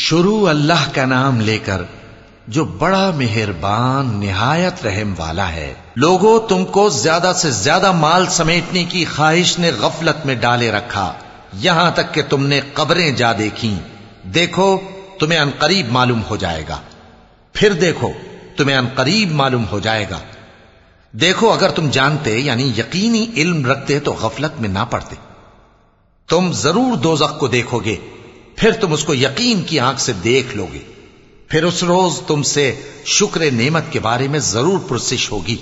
شروع اللہ کا نام لے کر جو بڑا مہربان، نہایت رحم والا ہے۔ لوگوں تم کو زیادہ سے زیادہ مال سمیٹنے کی خواہش نے غفلت میں ڈالے رکھا۔ یہاں تک کہ تم نے قبریں جا دیکھی دیکھو، تمہیں انقریب معلوم ہو جائے گا۔ پھر دیکھو، تمہیں انقریب معلوم ہو جائے گا۔ دیکھو، اگر تم جانتے یعنی یقینی علم رکھتے تو غفلت میں نہ پڑتے۔ تم ضرور دوزخ کو دیکھو گے۔ پھر تم اس کو یقین کی آنکھ سے دیکھ لو گے پھر اس روز تم سے شکر نعمت کے بارے میں ضرور پرسش ہوگی۔